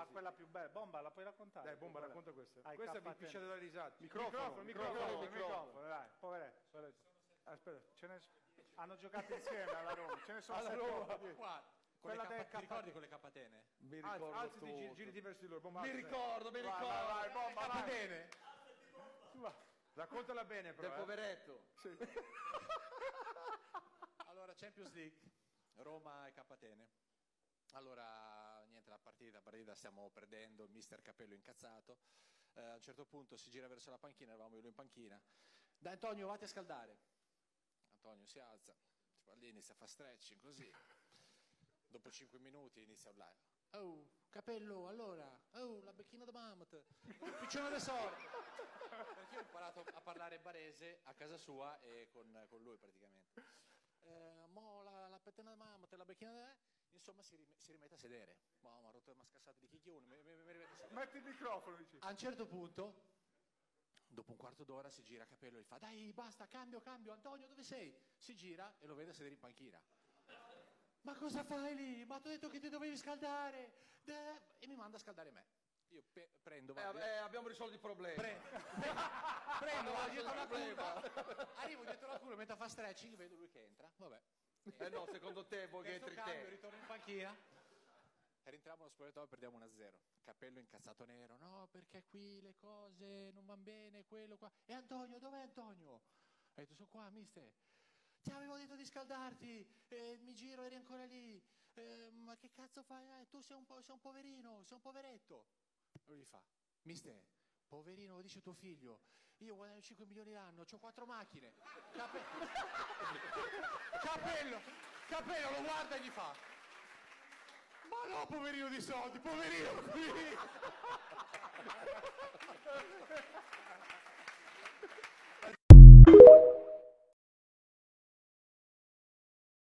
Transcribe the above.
Ma quella più bella, bomba, la puoi raccontare? Dai, bomba, racconta questa. Ai Questa cappatene. pisciate da risate. Microfono, microfono, microfono, dai, poveretto. Aspetta, ce ne hanno giocato insieme alla Roma, ce ne sono Alla Roma. con Quella le del cappa- ti K- ricordi con le capatene? Mi Alzi, ricordo alzati, tutto. giri, giri diversi di loro. Bomba, Mi alzati. ricordo, mi Vai, ricordo. vai, vai, bomba, vai. Capatene! Raccontala bene, però. Del eh. poveretto. Allora, Champions League, Roma e Capatene. Allora, niente, la partita, la partita stiamo perdendo, il mister Capello incazzato. Eh, a un certo punto si gira verso la panchina, eravamo io lui in panchina. Dai Antonio, vatti a scaldare. Antonio si alza, lì, inizia a fare stretching, così. Dopo 5 minuti inizia a urlare. Oh, Capello, allora, oh, la becchina da mammut, il piccione del sorte. Perché ho imparato a parlare barese a casa sua e con, con lui praticamente. Eh, mo la, la pettina da mammut, la becchina da... Insomma si, rim- si rimette a sedere. Ma mi ha rotto le mascassate di chicchione, mi, mi, mi rimette a sedere. Metti il microfono, dici. A un certo punto, dopo un quarto d'ora, si gira Capello e gli fa dai basta, cambio, cambio, Antonio dove sei? Si gira e lo vede a sedere in panchina. Ma cosa fai lì? Ma ti ho detto che ti dovevi scaldare! De- E mi manda a scaldare me. Io pe- prendo, Eh, vado, eh, abbiamo risolto il problema. pre- prendo, vado dietro la problema. curva, arrivo dietro la curva, mentre fa stretching, vedo lui che entra, vabbè. Eh no, secondo te vuoi che entri cambio, te? ritorno in panchina. Rientriamo allo spogliatoio e perdiamo 1-0. Capello incazzato nero. No, perché qui le cose non vanno bene, quello qua. E Antonio, dov'è Antonio? Ho detto, sono qua, mister. Ti avevo detto di scaldarti, eh, mi giro, eri ancora lì. Eh, ma che cazzo fai? Eh, tu sei un, po- sei un poverino, sei un poveretto. E lui gli fa, mister, poverino, lo dice tuo figlio. Io guadagno 5 milioni l'anno, ho 4 macchine. Cape- Capello, Capello lo guarda e gli fa. Ma no, poverino di soldi, poverino qui!